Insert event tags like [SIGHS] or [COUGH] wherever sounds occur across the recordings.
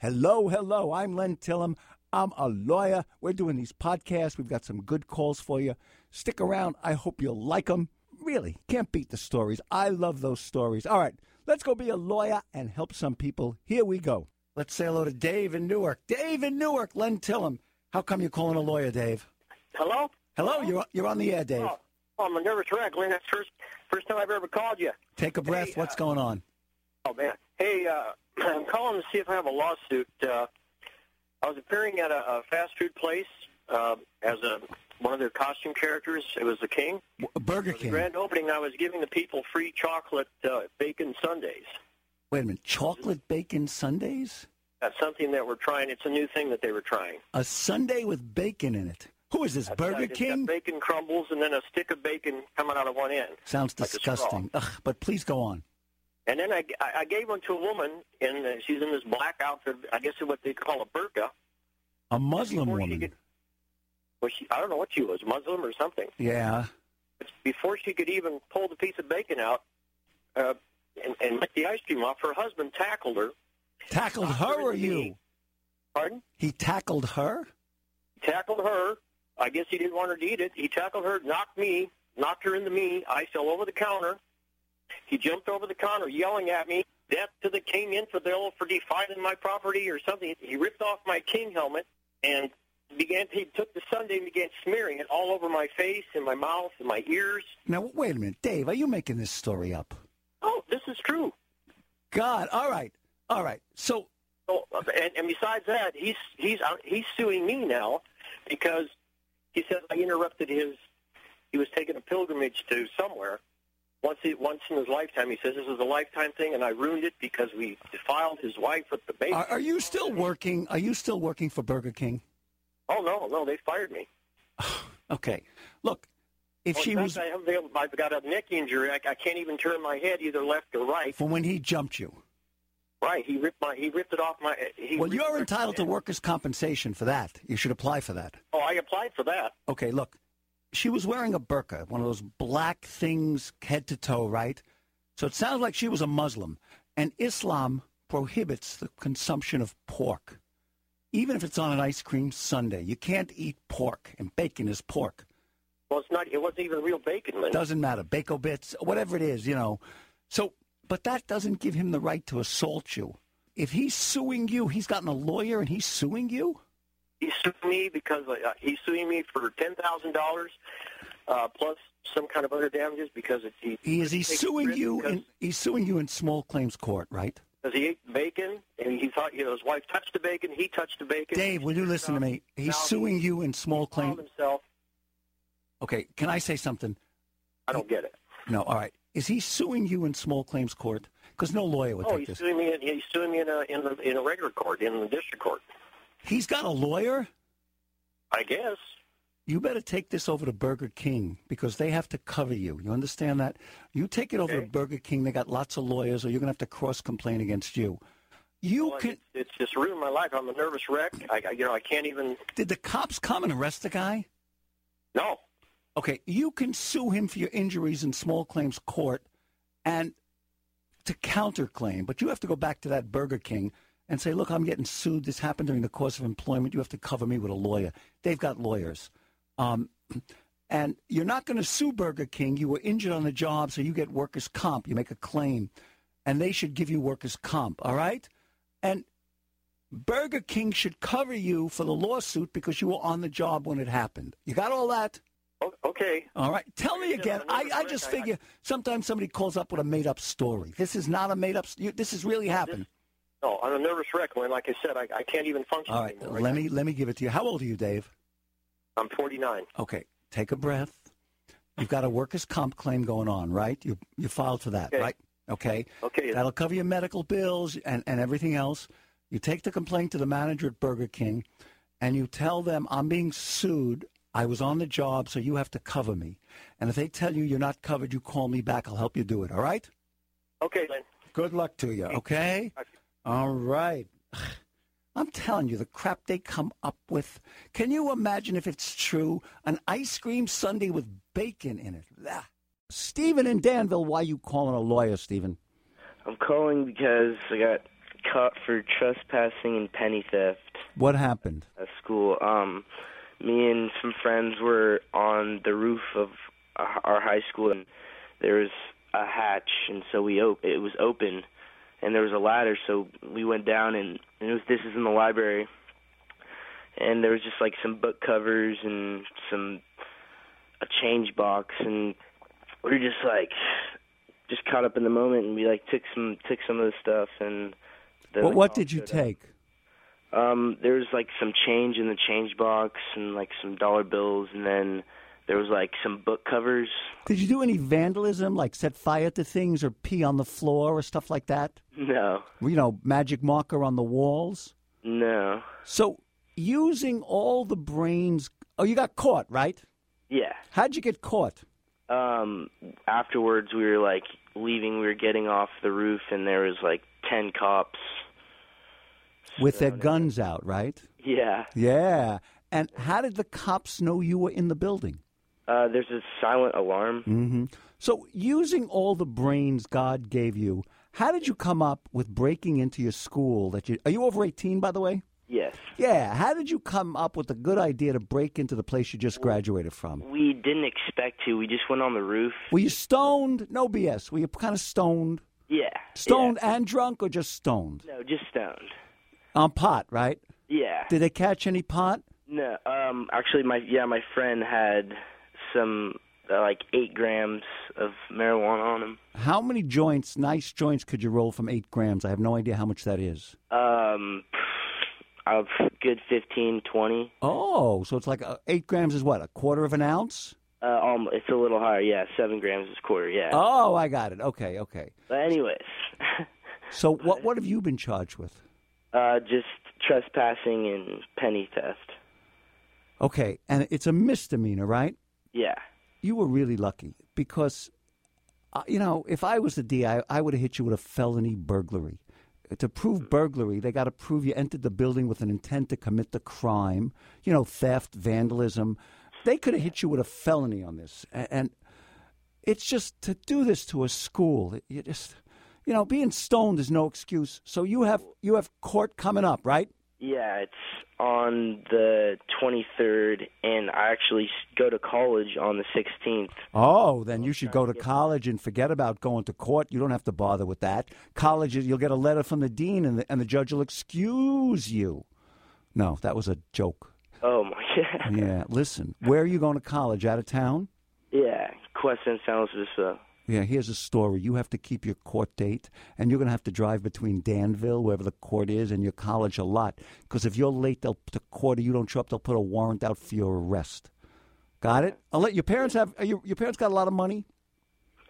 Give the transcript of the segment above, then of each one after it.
Hello, hello. I'm Len Tillem. I'm a lawyer. We're doing these podcasts. We've got some good calls for you. Stick around. I hope you'll like them. Really, can't beat the stories. I love those stories. All right, let's go be a lawyer and help some people. Here we go. Let's say hello to Dave in Newark. Dave in Newark, Len Tillem. How come you're calling a lawyer, Dave? Hello? Hello, you're, you're on the air, Dave. Oh, I'm a nervous wreck, Len. That's first first time I've ever called you. Take a breath. Hey, What's uh, going on? Oh man. Hey, uh, I'm calling to see if I have a lawsuit. Uh, I was appearing at a, a fast food place uh, as a one of their costume characters. It was the King. Burger King. grand opening, I was giving the people free chocolate uh, bacon sundaes. Wait a minute. Chocolate bacon sundaes? That's something that we're trying. It's a new thing that they were trying. A sundae with bacon in it. Who is this? Burger King? bacon crumbles and then a stick of bacon coming out of one end. Sounds like disgusting. Ugh, but please go on. And then I, I I gave one to a woman, and she's in this black outfit. I guess what they call a burqa. A Muslim Before she woman. could- Well, she, I don't know what she was, Muslim or something. Yeah. Before she could even pull the piece of bacon out uh, and, and lick the ice cream off, her husband tackled her. Tackled her or you? knee. Pardon? He tackled her? He tackled her. I guess he didn't want her to eat it. He tackled her, knocked me, knocked her in the knee. I fell over the counter. He jumped over the counter, yelling at me, "Death to the king infidel for defiling my property" or something. He ripped off my king helmet and began. He took the sundae and began smearing it all over my face and my mouth and my ears. Now, wait a minute. Dave, are you making this story up? Oh, this is true. God. All right. All right. So, So, and, and besides that, he's he's uh, he's suing me now because he says I interrupted his. He was taking a pilgrimage to somewhere once he, once in his lifetime. He says this is a lifetime thing, and I ruined it because we defiled his wife with the baby. are, are you still working? Are you still working for Burger King? oh no, no, they fired me. [SIGHS] Okay. Look, if Well, she was I have, I've got a neck injury. I, I can't even turn my head either left or right. from when he jumped you. Right, he ripped my he ripped it off my. He Well, you're entitled to workers' compensation for that. You should apply for that. Oh, I applied for that. Okay, look, she was wearing a burqa, one of those black things head to toe, right? So it sounds like she was a Muslim. And Islam prohibits the consumption of pork, even if it's on an ice cream sundae. You can't eat pork, and bacon is pork. Well, it's not. It wasn't even real bacon, Lynn. Doesn't matter, bacon bits, whatever it is, you know. So, but that doesn't give him the right to assault you. If he's suing you, he's gotten a lawyer and he's suing you. He's suing me because uh, he's suing me for ten thousand uh, dollars plus some kind of other damages because it, he He is he suing you in he's suing you in small claims court, right? because he ate bacon and he thought you know his wife touched the bacon, he touched the bacon. Dave, will you listen to me? He's suing you in small claims. claim. himself. Okay, can I say something? I don't get it. No, all right. Is he suing you in small claims court? Because no lawyer would Oh, he's this. suing me. In, he's suing me in a in a, in a regular court, in the district court. He's got a lawyer. I guess. You better take this over to Burger King because they have to cover you. You understand that? You take it over Okay. to Burger King. They got lots of lawyers, or you're gonna have to cross complain against you. You Well, can. it's, it's just ruined my life. I'm a nervous wreck. I, I you know I can't even. Did the cops come and arrest the guy? No. Okay, you can sue him for your injuries in small claims court and to counterclaim, but you have to go back to that Burger King and say, look, I'm getting sued. This happened during the course of employment. You have to cover me with a lawyer. They've got lawyers. Um, and you're not going to sue Burger King. You were injured on the job, so you get workers' comp. You make a claim, and they should give you workers' comp, all right? And Burger King should cover you for the lawsuit because you were on the job when it happened. You got all that? Okay. All right. Tell me again. I I, never I read just figure sometimes somebody calls up with a made up story. This is not a made up. This has really happened. No, I'm a nervous wreck. When, like I said, I, I can't even function All right. anymore. Let me let me give it to you. How old are you, Dave? I'm 49. Okay. Take a breath. You've got a workers' comp claim going on, right? You you filed for that, Okay. right? Okay. Okay. That'll cover your medical bills and, and everything else. You take the complaint to the manager at Burger King and you tell them, I'm being sued. I was on the job, so you have to cover me. And if they tell you you're not covered, you call me back. I'll help you do it. All right? Okay, Lynn. Good luck to you, okay? All right. [SIGHS] I'm telling you, the crap they come up with. Can you imagine if it's true? An ice cream sundae with bacon in it. Ah. Stephen in Danville, why you calling a lawyer, Stephen? I'm calling because I got caught for trespassing and penny theft What happened? at school. Um, me and some friends were on the roof of our high school, and there was a hatch, and so we op- it was open, and there was a ladder, so we went down, and, and it was this is in the library, and there was just like some book covers and some a change box, and we were just like just caught up in the moment, and we like took some took some of the stuff, and then What, the what did you showed up. take? Um, there was like some change in the change box and like some dollar bills, and then there was like some book covers. Did you do any vandalism, like set fire to things or pee on the floor or stuff like that? No, You know, magic marker on the walls? no, So, using all the brains. Oh, you got caught, right? yeah. How'd you get caught? Um, afterwards we were like leaving. We were getting off the roof, and there was like ten cops. With their surrounding guns out, right? Yeah. Yeah. And how did the cops know you were in the building? Uh, there's a silent alarm. hmm So, using all the brains God gave you, how did you come up with breaking into your school? That you are you over eighteen, by the way? Yes. Yeah. How did you come up with the good idea to break into the place you just graduated from? We didn't expect to. We just went on the roof. Were you stoned? No BS. Were you kind of stoned? Yeah. Stoned and drunk, or just stoned? No, just stoned. On pot, right? Yeah. Did they catch any pot? No, um, actually, my yeah, my friend had some uh, like eight grams of marijuana on him. How many joints, nice joints, could you roll from eight grams? I have no idea how much that is. Um, a good fifteen, twenty. Oh, so it's like uh, eight grams is what? A quarter of an ounce? Uh, um, it's a little higher. Yeah, seven grams is quarter. Yeah. Oh, I got it. Okay, okay. But anyways, So [LAUGHS] what what have you been charged with? uh, just trespassing and penny theft. Okay, and it's a misdemeanor, right? Yeah. You were really lucky because, uh, you know, if I was the DI, I would have hit you with a felony burglary. To prove burglary, they got to prove you entered the building with an intent to commit the crime. You know, theft, vandalism. They could have hit you with a felony on this, A- and it's just to do this to a school. You just, you know, being stoned is no excuse. So you have you have court coming up, right? Yeah, it's on the 23rd, and I actually go to college on the 16th. Oh, then you should go to college and forget about going to court. You don't have to bother with that. College, you'll get a letter from the dean, and the, and the judge will excuse you. No, that was a joke. Oh my [LAUGHS] god. Yeah, listen, where are you going to college? Out of town? Yeah, Cuesta in San Luis Obispo. Yeah, here's a story. You have to keep your court date, and you're going to have to drive between Danville, wherever the court is, and your college a lot. Because if you're late they'll, to court or you don't show up, they'll put a warrant out for your arrest. Got it? I'll let your parents have. Are your, your parents got a lot of money?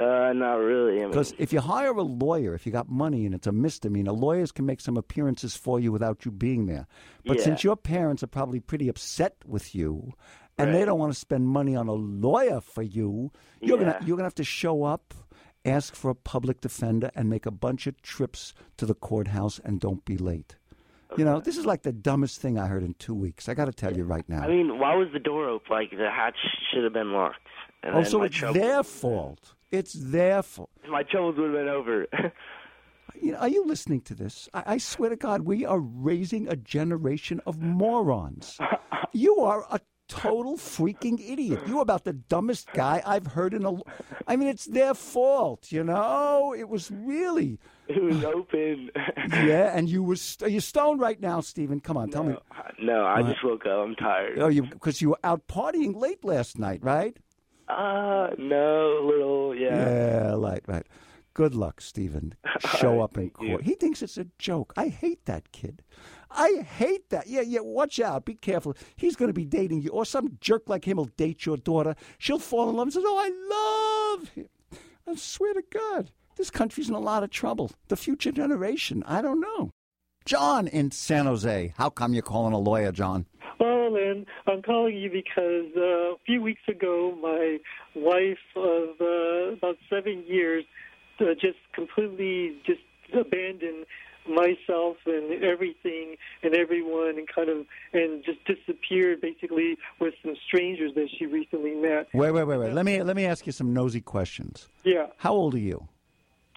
Uh, not really. I mean, Because if you hire a lawyer, if you got money and it's a misdemeanor, lawyers can make some appearances for you without you being there. But Yeah. since your parents are probably pretty upset with you, and they don't want to spend money on a lawyer for you, you're Yeah. gonna you're gonna have to show up, ask for a public defender, and make a bunch of trips to the courthouse, and don't be late. You know, this is like the dumbest thing I heard in two weeks. I got to tell you right now. I mean, why was the door open? Like the hatch should have been locked. And oh, so it's troubles- their fault. It's their fault. My troubles would have been over. You know, are you listening to this? I, I swear to God, we are raising a generation of morons. [LAUGHS] You are a total freaking idiot. You about the dumbest guy I've heard in a. l- I mean, it's their fault. You know, it was really. it was open. [LAUGHS] Yeah, and you were st- are you stoned right now, Stephen? Come on, tell me. no, I just woke up. I'm tired. Oh, you because you were out partying late last night, right? Uh, no, little, yeah. Yeah, right, right. Good luck, Stephen. [LAUGHS] Show up in court. He thinks it's a joke. I hate that kid. I hate that. Yeah, yeah, watch out. Be careful. He's going to be dating you, or some jerk like him will date your daughter. She'll fall in love and says, Oh, I love him. I swear to God, this country's in a lot of trouble. The future generation, I don't know. John in San Jose. How come you're calling a lawyer, John? Well, Lynn, I'm calling you because uh, a few weeks ago, my wife of uh, about seven years uh, just completely just abandoned myself and everything and everyone and kind of and just disappeared basically with some strangers that she recently met. Wait, wait, wait, wait. Let me let me ask you some nosy questions. Yeah, How old are you?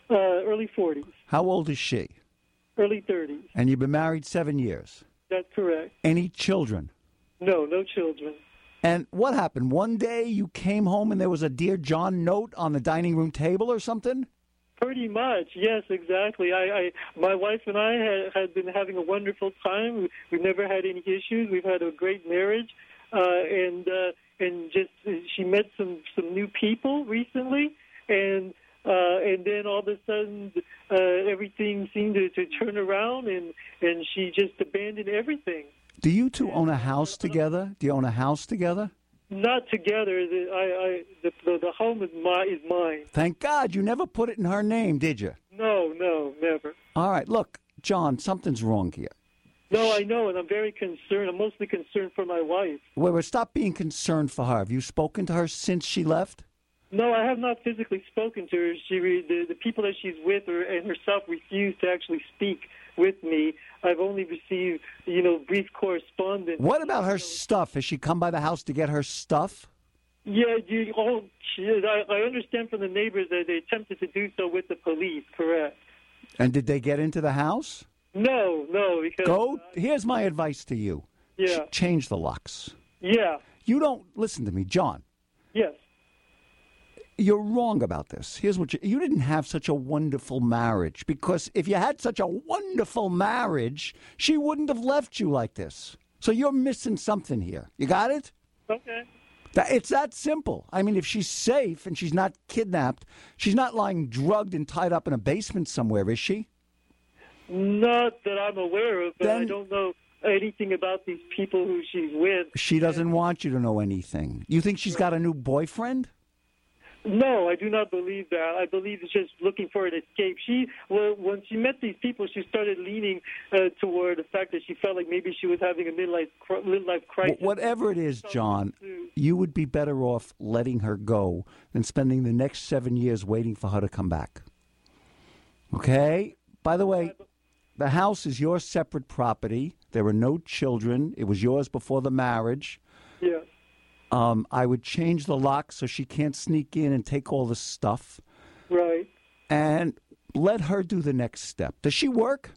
uh, early 40s. How old is she? early 30s. And you've been married seven years. That's correct. Any children? No, no children. And what happened? One day you came home and there was a Dear John note on the dining room table or something? Pretty much, yes, exactly. I, I my wife and I had, had been having a wonderful time. We've never had any issues. We've had a great marriage, uh, and uh, and just she met some some new people recently, and uh, and then all of a sudden uh, everything seemed to, to turn around, and and she just abandoned everything. Do you two own a house together? Do you own a house together? Not together. The, I, I, the, the, the home is, my, is mine. Thank God you never put it in her name, did you? No, no, never. All right, look, John, something's wrong here. No, I know, and I'm very concerned. I'm mostly concerned for my wife. Wait, wait, stop being concerned for her. Have you spoken to her since she left? No, I have not physically spoken to her. She, the, the people that she's with her and herself refuse to actually speak with me. I've only received, you know, brief correspondence. What about her stuff? Has she come by the house to get her stuff? Yeah, you, oh, she, I, I understand from the neighbors that they attempted to do so with the police. Correct. And did they get into the house? No, no, because Go. uh, Here's my advice to you. Yeah. Ch- change the locks. yeah, You don't listen to me, John. yes. You're wrong about this. Here's what you, you didn't have such a wonderful marriage because if you had such a wonderful marriage, she wouldn't have left you like this. So you're missing something here. You got it? Okay. It's that simple. I mean, if she's safe and she's not kidnapped, she's not lying drugged and tied up in a basement somewhere, is she? Not that I'm aware of, but I don't know anything about these people who she's with. She doesn't want you to know anything. You think she's got a new boyfriend? No, I do not believe that. I believe it's just looking for an escape. She, well, when she met these people, she started leaning uh, toward the fact that she felt like maybe she was having a midlife midlife crisis. Whatever it is, John, you would be better off letting her go than spending the next seven years waiting for her to come back. Okay? By the way, the house is your separate property. There were no children. It was yours before the marriage. Yeah. Um, I would change the lock so she can't sneak in and take all the stuff Right. and let her do the next step. Does she work?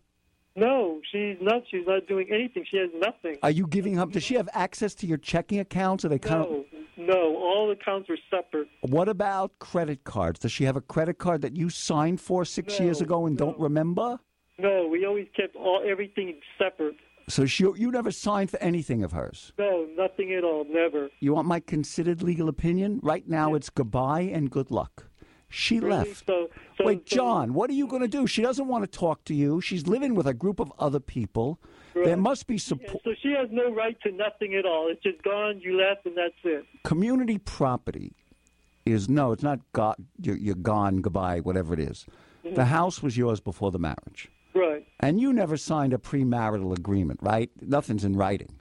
No, she's not. She's not doing anything. She has nothing. Are you giving her? Does she have access to your checking accounts? Are they kind of? No, no. All accounts are separate. What about credit cards? Does she have a credit card that you signed for six No, years ago and don't remember? No, we always kept all everything separate. So she, you never signed for anything of hers. No, nothing at all. Never. You want my considered legal opinion? Right now, it's goodbye and good luck. She Really? left. So, so Wait, so- John, what are you going to do? She doesn't want to talk to you. She's living with a group of other people. There must be support. so she has no right to nothing at all. It's just gone. You left, and that's it. Community property is no, it's not. Got, you're, you're gone. Goodbye. Whatever it is. Mm-hmm. The house was yours before the marriage. Right. And you never signed a premarital agreement, right? Nothing's in writing.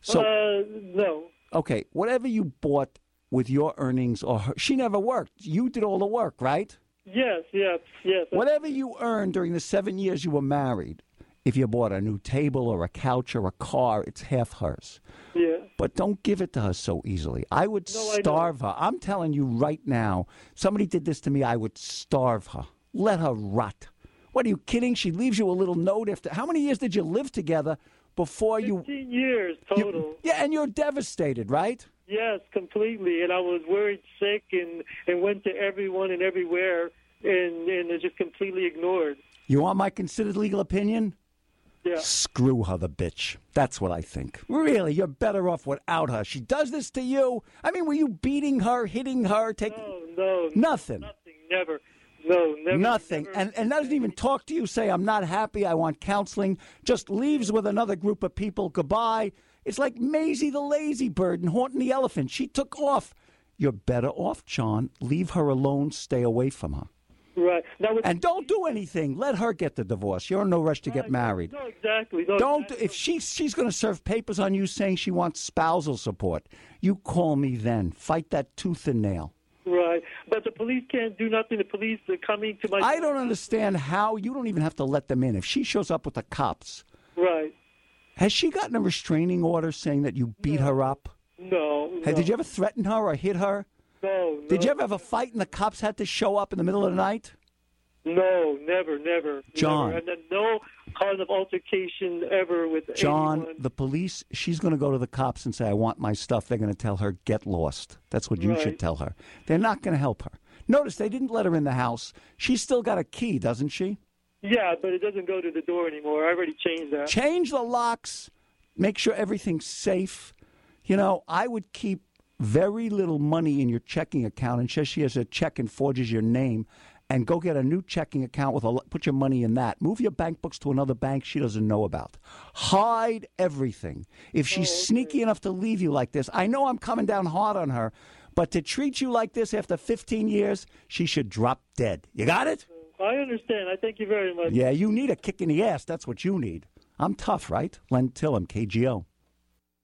So, uh, no. okay, whatever you bought with your earnings or her, she never worked. You did all the work, right? Yes. Yes. Yes. Whatever you earned during the seven years you were married, if you bought a new table or a couch or a car, it's half hers. Yeah. But don't give it to her so easily. I would No, I starve her. I'm telling you right now, somebody did this to me, I would starve her. Let her rot. What are you kidding? She leaves you a little note after. How many years did you live together before you. Fifteen years you- total. yeah, and you're devastated, right? Yes, completely. And I was worried sick and and went to everyone and everywhere and and just completely ignored. You want my considered legal opinion? Yeah. Screw her, the bitch. That's what I think. Really, you're better off without her. She does this to you. I mean, were you beating her, hitting her, taking No, no. nothing? Nothing. Never. No, never. Nothing. never. And and doesn't even talk to you, say, I'm not happy, I want counseling, just leaves with another group of people, goodbye. It's like Mayzie the lazy bird and Horton the elephant. She took off. You're better off, John. Leave her alone, stay away from her. right. Now And don't do anything. Let her get the divorce. You're in no rush to get married. No, exactly. No, Don't exactly. if she she's going to serve papers on you saying she wants spousal support. You call me then. Fight that tooth and nail. Right. But the police can't do nothing. The police are coming to my. I don't understand how you don't even have to let them in. If she shows up with the cops, Right. has she gotten a restraining order saying that you beat her up? No. Hey, no, did you ever threaten her or hit her? No. Did you ever have a fight and the cops had to show up in the middle of the night? No, never, never. John. Never. And then no cause of altercation ever with John, anyone. the police, she's going to go to the cops and say, I want my stuff. They're going to tell her, get lost. That's what you Right. should tell her. They're not going to help her. Notice they didn't let her in the house. She's still got a key, doesn't she? Yeah, but it doesn't go to the door anymore. I already changed that. Change the locks, make sure everything's safe. You know, I would keep very little money in your checking account and says she has a check and forges your name and go get a new checking account with a put your money in that. Move your bank books to another bank she doesn't know about. Hide everything. If she's sneaky enough to leave you like this, I know I'm coming down hard on her, but to treat you like this after 15 years, she should drop dead. You got it? I understand. I thank you very much. Yeah, you need a kick in the ass. That's what you need. I'm tough, right? Len Tillem, KGO.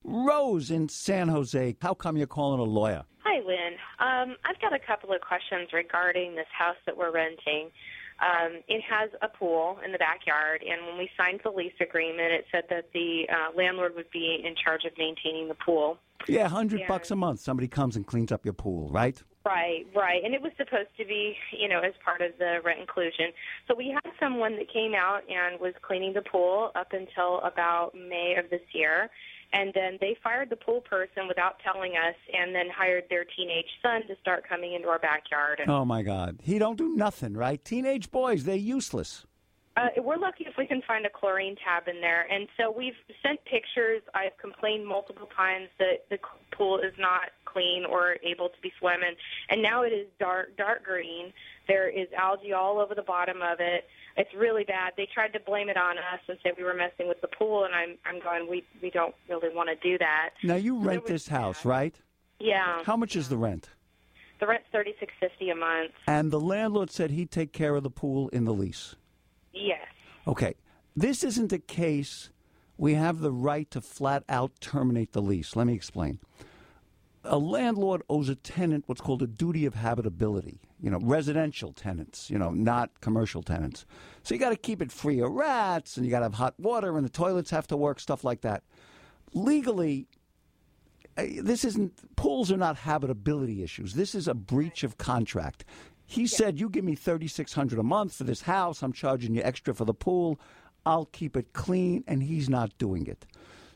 Rose in San Jose. How come you're calling a lawyer? Hi, Lynn. Um, I've got a couple of questions regarding this house that we're renting. Um, it has a pool in the backyard, and when we signed the lease agreement, it said that the uh, landlord would be in charge of maintaining the pool. Yeah, hundred bucks a month. Somebody comes and cleans up your pool, right? Right, right. And it was supposed to be, you know, as part of the rent inclusion. So we had someone that came out and was cleaning the pool up until about May of this year. And then they fired the pool person without telling us and then hired their teenage son to start coming into our backyard. And Oh my God, he don't do nothing, right? Teenage boys, they're useless. Uh, we're lucky if we can find a chlorine tab in there. And so we've sent pictures. I've complained multiple times that the pool is not clean or able to be swum in. And now it is dark, dark green. There is algae all over the bottom of it. It's really bad. They tried to blame it on us and say we were messing with the pool. And I'm, I'm going, we, we don't really want to do that. Now you rent this house, right? Yeah. How much is the rent? The rent's thirty six fifty a month. And the landlord said he'd take care of the pool in the lease. Yes. Okay, this isn't a case we have the right to flat out terminate the lease. Let me explain. A landlord owes a tenant what's called a duty of habitability, you know, residential tenants, you know, not commercial tenants. So you got to keep it free of rats and you got to have hot water and the toilets have to work, stuff like that. Legally, uh, this isn't pools are not habitability issues. This is a breach of contract. He said, "You give me thirty six hundred a month for this house. I'm charging you extra for the pool. I'll keep it clean," and he's not doing it.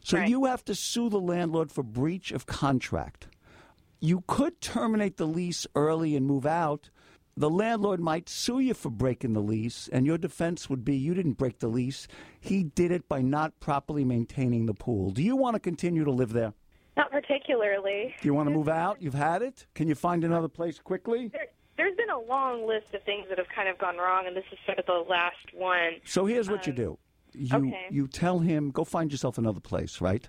So Right. you have to sue the landlord for breach of contract. You could terminate the lease early and move out. The landlord might sue you for breaking the lease, and your defense would be you didn't break the lease. He did it by not properly maintaining the pool. Do you want to continue to live there? Not particularly. Do you want to move out? You've had it? Can you find another place quickly? There, there's been a long list of things that have kind of gone wrong, and this is sort of the last one. So here's what you do. You okay. you tell him go find yourself another place, right?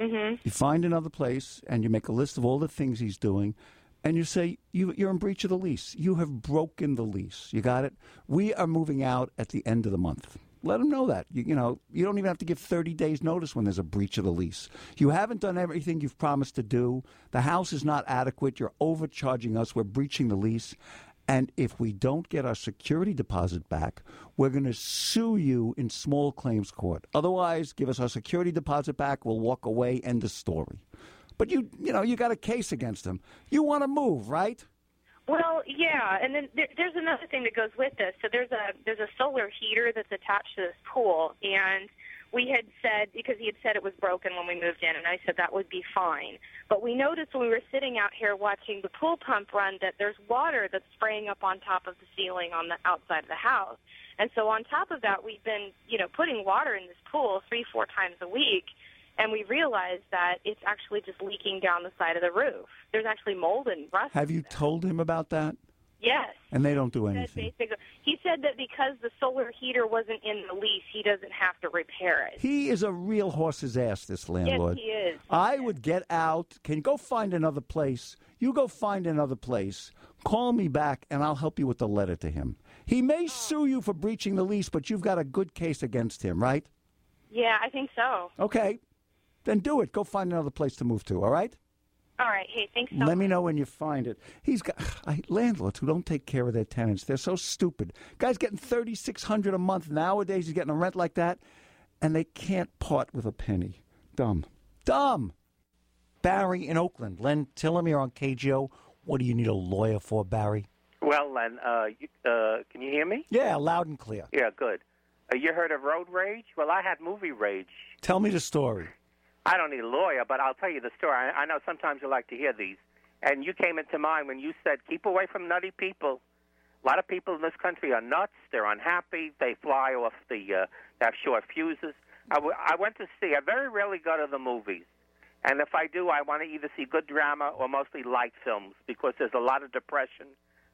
Mm-hmm. You find another place and you make a list of all the things he's doing and you say you you're in breach of the lease. You have broken the lease. You got it? We are moving out at the end of the month. Let them know that. You, you know, you don't even have to give 30 days notice when there's a breach of the lease. You haven't done everything you've promised to do. The house is not adequate. You're overcharging us. We're breaching the lease. And if we don't get our security deposit back, we're going to sue you in small claims court. Otherwise, give us our security deposit back. We'll walk away. End of story. But you, you know, you got a case against him. You want to move, right? Well, yeah, and then there, there's another thing that goes with this. So there's a there's a solar heater that's attached to this pool, and we had said because he had said it was broken when we moved in, and I said that would be fine. But we noticed when we were sitting out here watching the pool pump run that there's water that's spraying up on top of the ceiling on the outside of the house. And so on top of that, we've been you know putting water in this pool three four times a week. And we realized that it's actually just leaking down the side of the roof. There's actually mold and rust. Have you told him about that? Yes. And they don't do anything. he said that because the solar heater wasn't in the lease, he doesn't have to repair it. He is a real horse's ass, this landlord. Yes, he is. I would get out. Can you go find another place? You go find another place. Call me back, and I'll help you with the letter to him. He may sue you for breaching the lease, but you've got a good case against him, right? Yeah, I think so. Okay. Then do it. Go find another place to move to, all right? All right. Hey, thanks so Let much. me know when you find it. He's got I, landlords who don't take care of their tenants. They're so stupid. Guy's getting thirty six hundred a month nowadays. He's getting a rent like that, and they can't part with a penny. Dumb, dumb. Barry in Oakland. Len Tillem here on KGO. What do you need a lawyer for, Barry? Well, Well, Len, uh, you, uh, can you hear me? Yeah, loud and clear. Yeah, good. Uh, you heard of road rage? Well, I had movie rage. Tell me the story. I don't need a lawyer, but I'll tell you the story. I, I know sometimes you like to hear these. And you came into mind when you said, keep away from nutty people. A lot of people in this country are nuts. They're unhappy. They fly off the, uh, they have short fuses. I, w- I went to see, I very rarely go to the movies. And if I do, I want to either see good drama or mostly light films because there's a lot of depression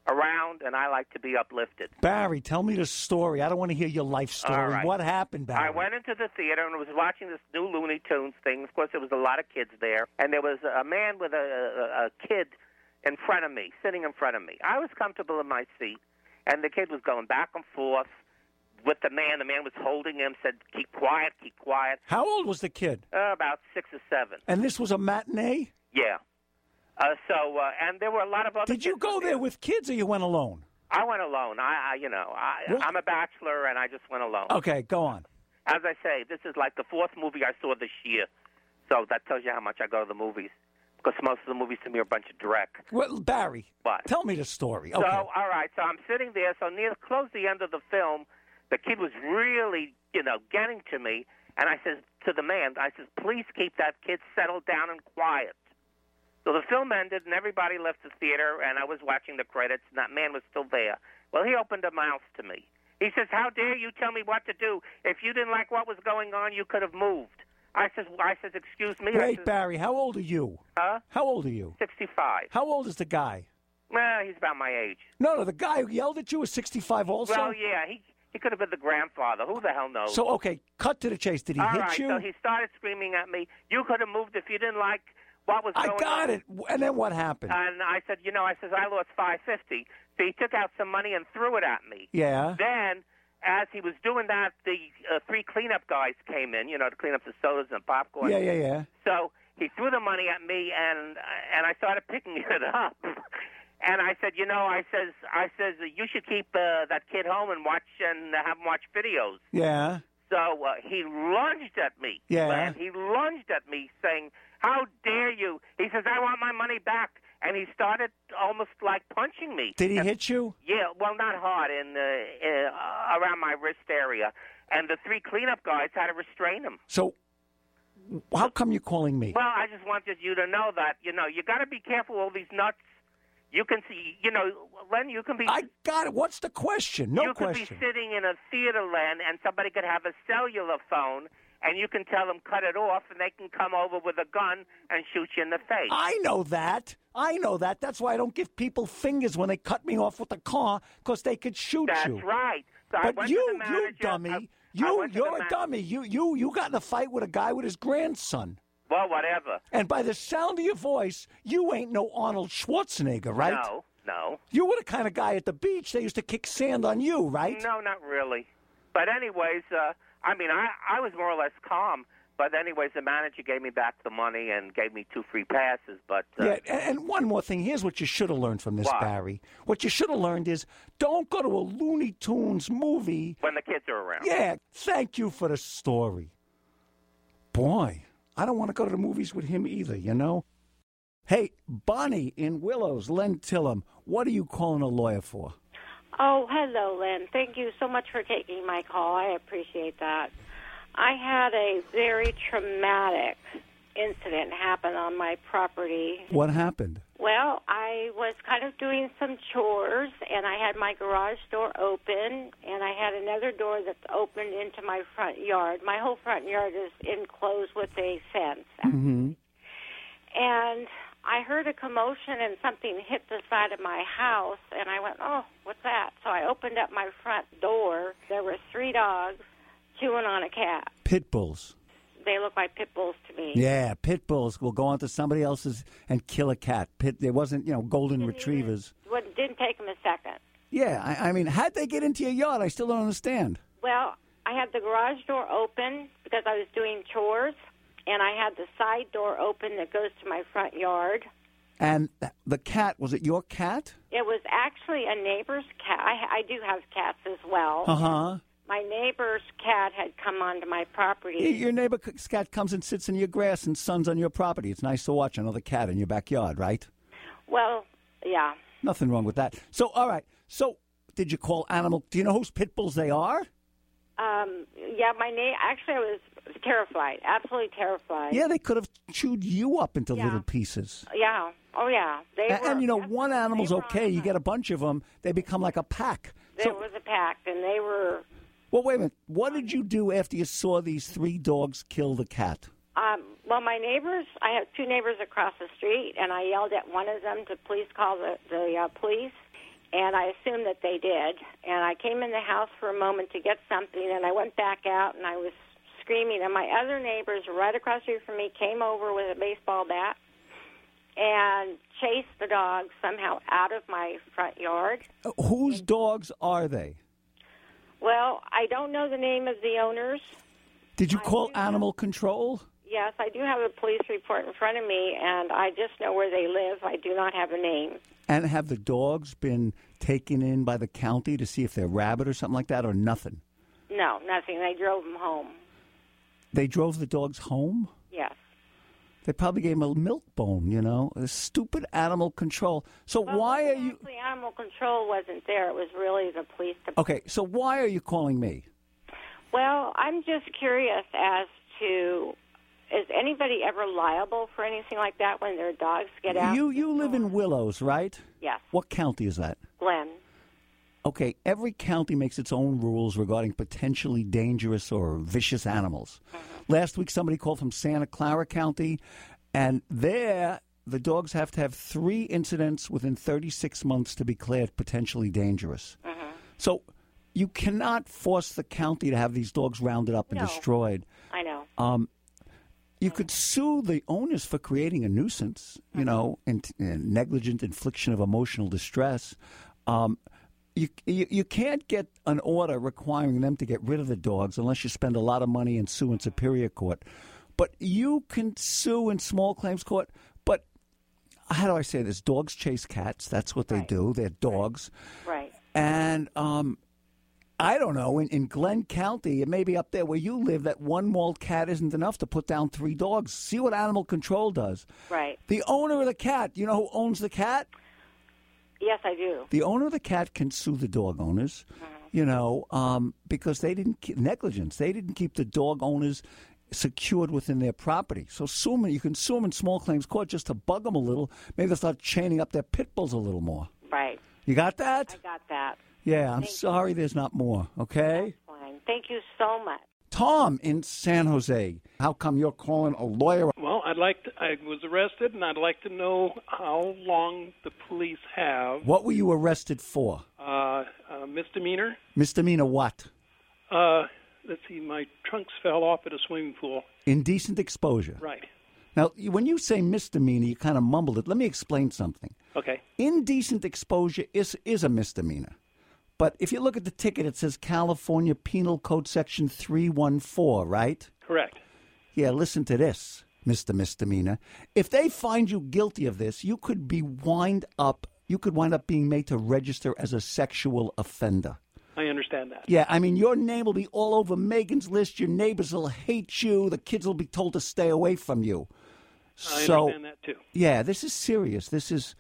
around, and I like to be uplifted. Barry, tell me the story. I don't want to hear your life story. Right. What happened, Barry? I went into the theater and was watching this new Looney Tunes thing. Of course, there was a lot of kids there, and there was a man with a, a, a kid in front of me, sitting in front of me. I was comfortable in my seat, and the kid was going back and forth with the man. The man was holding him, said, "Keep quiet, keep quiet." How old was the kid? Uh, about six or seven. And this was a matinee? Yeah. Uh, so, uh, and there were a lot of other. Did you go there with kids or you went alone? I went alone. I, I you know, I, I'm a bachelor, and I just went alone. Okay, go on. As I say, this is like the fourth movie I saw this year, so that tells you how much I go to the movies. Because most of the movies to me are a bunch of dreck. Well, Barry, What? tell me the story. Okay. So, all right, so I'm sitting there. So near close the end of the film, the kid was really, you know, getting to me, and I says to the man, I says, please keep that kid settled down and quiet. So the film ended, and everybody left the theater, and I was watching the credits, and that man was still there. Well, he opened a mouth to me. He says, "How dare you tell me what to do? If you didn't like what was going on, you could have moved." I says, "I says, excuse me." Wait, says, Barry, how old are you? Huh? How old are you? Sixty-five. How old is the guy? Well, he's about my age. No, no, the guy who yelled at you was 65 also? Well, yeah, he he could have been the grandfather. Who the hell knows? So, okay, cut to the chase. Did he All hit right, you? so he started screaming at me. You could have moved if you didn't like what was going I got on. it. And then what happened? And I said, you know, I says I lost five fifty. So he took out some money and threw it at me. yeah. Then, as he was doing that, the uh, three cleanup guys came in, you know, to clean up the sodas and popcorn. Yeah, yeah, yeah. So he threw the money at me, and and I started picking [LAUGHS] it up. And I said, you know, I says, I says you should keep uh, that kid home and watch and have him watch videos. Yeah. So uh, he lunged at me. Yeah. Len. He lunged at me, saying, "How dare you?" He says, "I want my money back." And he started almost like punching me. Did he And- hit you? Yeah, well, not hard, in uh, uh, around my wrist area. And the three cleanup guys had to restrain him. So, how come you're calling me? Well, I just wanted you to know that you know you got to be careful. All these nuts. You can see, you know, Len. You can be. I got it. What's the question? No you could be sitting in a theater, Len, and somebody could have a cellular phone, and you can tell them cut it off, and they can come over with a gun and shoot you in the face. I know that. I know that. That's why I don't give people fingers when they cut me off with a car because they could shoot That's you. That's right. So But you, the you dummy, I- you, you're a dummy. You, you, you got in a fight with a guy with his grandson. Well, whatever. And by the sound of your voice, you ain't no Arnold Schwarzenegger, right? No, no, You were the kind of guy at the beach they used to kick sand on you, right? no, not really. But anyways, uh, I mean, I I was more or less calm. But anyways, the manager gave me back the money and gave me two free passes. But uh, Yeah, and, one more thing. Here's what you should have learned from this, What? Barry. What you should have learned is don't go to a Looney Tunes movie. when the kids are around, Yeah, thank you for the story. Boy, I don't want to go to the movies with him either, you know? Hey, Bonnie in Willows, Len Tillem, what are you calling a lawyer for? Oh, hello, Lynn. Thank you so much for taking my call. I appreciate that. I had a very traumatic incident happen on my property. What happened? Well, I was kind of doing some chores, and I had my garage door open, and I had another door that's opened into my front yard. My whole front yard is enclosed with a fence. Mm-hmm. And I heard a commotion and something hit the side of my house, and I went, "Oh, what's that?" So I opened up my front door. There were three dogs chewing on a cat. Pit bulls. They look like pit bulls to me. Yeah, pit bulls will go onto somebody else's and kill a cat. Pit. There wasn't, you know, golden Didn't retrievers. Wouldn't- didn't take them a second. Yeah, I, I mean, how'd they get into your yard? I still don't understand. Well, I had the garage door open because I was doing chores, and I had the side door open that goes to my front yard. And the cat was it your cat? It was actually a neighbor's cat. I, I do have cats as well. Uh huh. My neighbor's cat had come onto my property. Your neighbor's cat comes and sits in your grass and suns on your property. It's nice to watch another cat in your backyard, right? Well, yeah. Nothing wrong with that. So, all right. So, did you call animal? Do you know whose pit bulls they are? Um, yeah, my name. Actually, I was terrified, absolutely terrified. Yeah, they could have chewed you up into Yeah. little pieces. Yeah. Oh, yeah. They And, were, and you know, one animal's okay. You get a bunch of them, they become like a pack. There So, was a pack, and they were. well, wait a minute. What did you do after you saw these three dogs kill the cat? Um, well, my neighbors. I have two neighbors across the street, and I yelled at one of them to please call the the uh, police. And I assumed that they did. And I came in the house for a moment to get something, and I went back out, and I was screaming. And my other neighbors, right across the street from me, came over with a baseball bat and chased the dogs somehow out of my front yard. Uh, Whose dogs are they? Well, I don't know the name of the owners. Did you call animal control? Yes, I do have a police report in front of me, and I just know where they live. I do not have a name. And have the dogs been taken in by the county to see if they're rabid or something like that, or nothing? No, nothing. They drove them home. They drove the dogs home? Yes. They probably gave him a milk bone, you know? A stupid animal control. So Well, why are you. Actually, animal control wasn't there. It was really the police department. Okay, so why are you calling me? Well, I'm just curious as to is anybody ever liable for anything like that when their dogs get out? You you live in Willows, right? Yes, What county is that? Glenn. Okay, every county makes its own rules regarding potentially dangerous or vicious animals. Last week, somebody called from Santa Clara County, and there the dogs have to have three incidents within 36 months to be declared potentially dangerous. So you cannot force the county to have these dogs rounded up and No. destroyed. I know. Um, you could sue the owners for creating a nuisance, you know, and, and negligent infliction of emotional distress. Um, you, you you can't get an order requiring them to get rid of the dogs unless you spend a lot of money and sue in superior court. But you can sue in small claims court. But how do I say this? Dogs chase cats. That's what they Right. do. They're dogs. Right. And um, I don't know, in, in Glenn County, it may be up there where you live, that one mauled cat isn't enough to put down three dogs. See what animal control does. Right. The owner of the cat, you know who owns the cat? Yes, I do. The owner of the cat can sue the dog owners, you know, um, because they didn't keep negligence. They didn't keep the dog owners secured within their property. So sue 'em- You can sue them in small claims court just to bug them a little. Maybe they'll start chaining up their pit bulls a little more. Right. You got that? I got that. Yeah, I'm Thank you. sorry there's not more, okay? Fine. Thank you so much. Tom in San Jose. How come you're calling a lawyer? Well, I'd like to, I was arrested, and I'd like to know how long the police have What were you arrested for? uh, uh, misdemeanor. Misdemeanor what? Uh, let's see, my trunks fell off at a swimming pool. Indecent exposure. Right. Now, when you say misdemeanor, you kind of mumbled it. Let me explain something. Okay. Indecent exposure is, is a misdemeanor. But if you look at the ticket, it says California Penal Code Section 314, right? Correct. Yeah, listen to this, Mr. Misdemeanor. If they find you guilty of this, you could be wind up you could wind up being made to register as a sexual offender. I understand that. Yeah, I mean your name will be all over Megan's list, your neighbors will hate you, the kids will be told to stay away from you. I so understand that too. yeah, this is serious. This is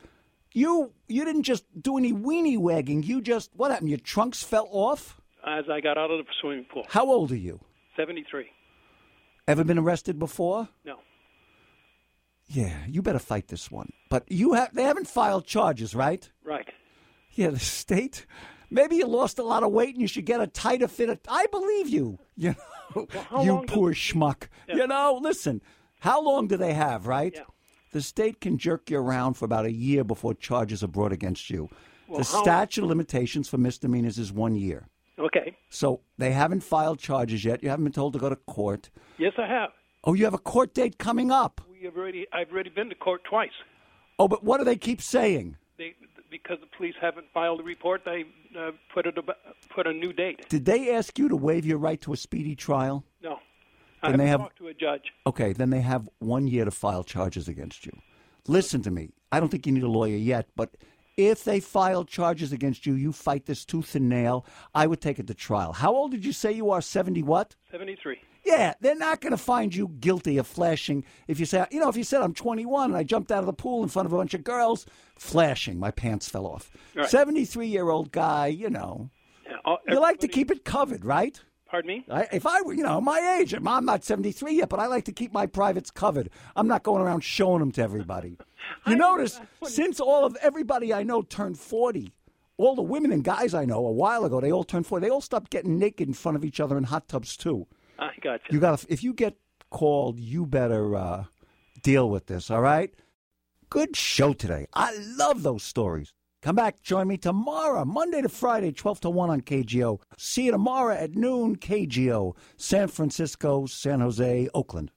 you you didn't just do any weenie wagging. You just what happened? Your trunks fell off? As I got out of the swimming pool. How old are you? 73. Ever been arrested before? No. Yeah, you better fight this one. But you have they haven't filed charges, right? Right. Yeah, the state. Maybe you lost a lot of weight and you should get a tighter fit. Of, I believe you. [LAUGHS] You know, how you poor schmuck. You know, listen. How long do they have, right? Yeah. The state can jerk you around for about a year before charges are brought against you. Well, the statute of limitations for misdemeanors is one year. Okay. So they haven't filed charges yet. You haven't been told to go to court. Yes, I have. Oh, you have a court date coming up. We have already. I've already been to court twice. Oh, but what do they keep saying? They, because the police haven't filed a report, they uh, put it put a new date. Did they ask you to waive your right to a speedy trial? No. I Then they have- to a judge. Okay, then they have one year to file charges against you. Listen to me. I don't think you need a lawyer yet, but if they file charges against you, you fight this tooth and nail. I would take it to trial. How old did you say you are? 70 what? 73. Yeah, they're not going to find you guilty of flashing if you say, you know, if you said I'm 21 and I jumped out of the pool in front of a bunch of girls, flashing, my pants fell off. Right. 73 year old guy, you know, Yeah, all- you like to keep it covered, right? Pardon me? I, if I were, you know, my age, I'm I'm not 73 yet, but I like to keep my privates covered. I'm not going around showing them to everybody. [LAUGHS] You notice, since all of everybody I know turned 40, all the women and guys I know a while ago, they all turned 40. They all stopped getting naked in front of each other in hot tubs too. I got you. You got to, if you get called, you better uh, deal with this. All right. Good show today. I love those stories. Come back, join me tomorrow, Monday to Friday, 12 to 1 on KGO. See you tomorrow at noon, KGO, San Francisco, San Jose, Oakland.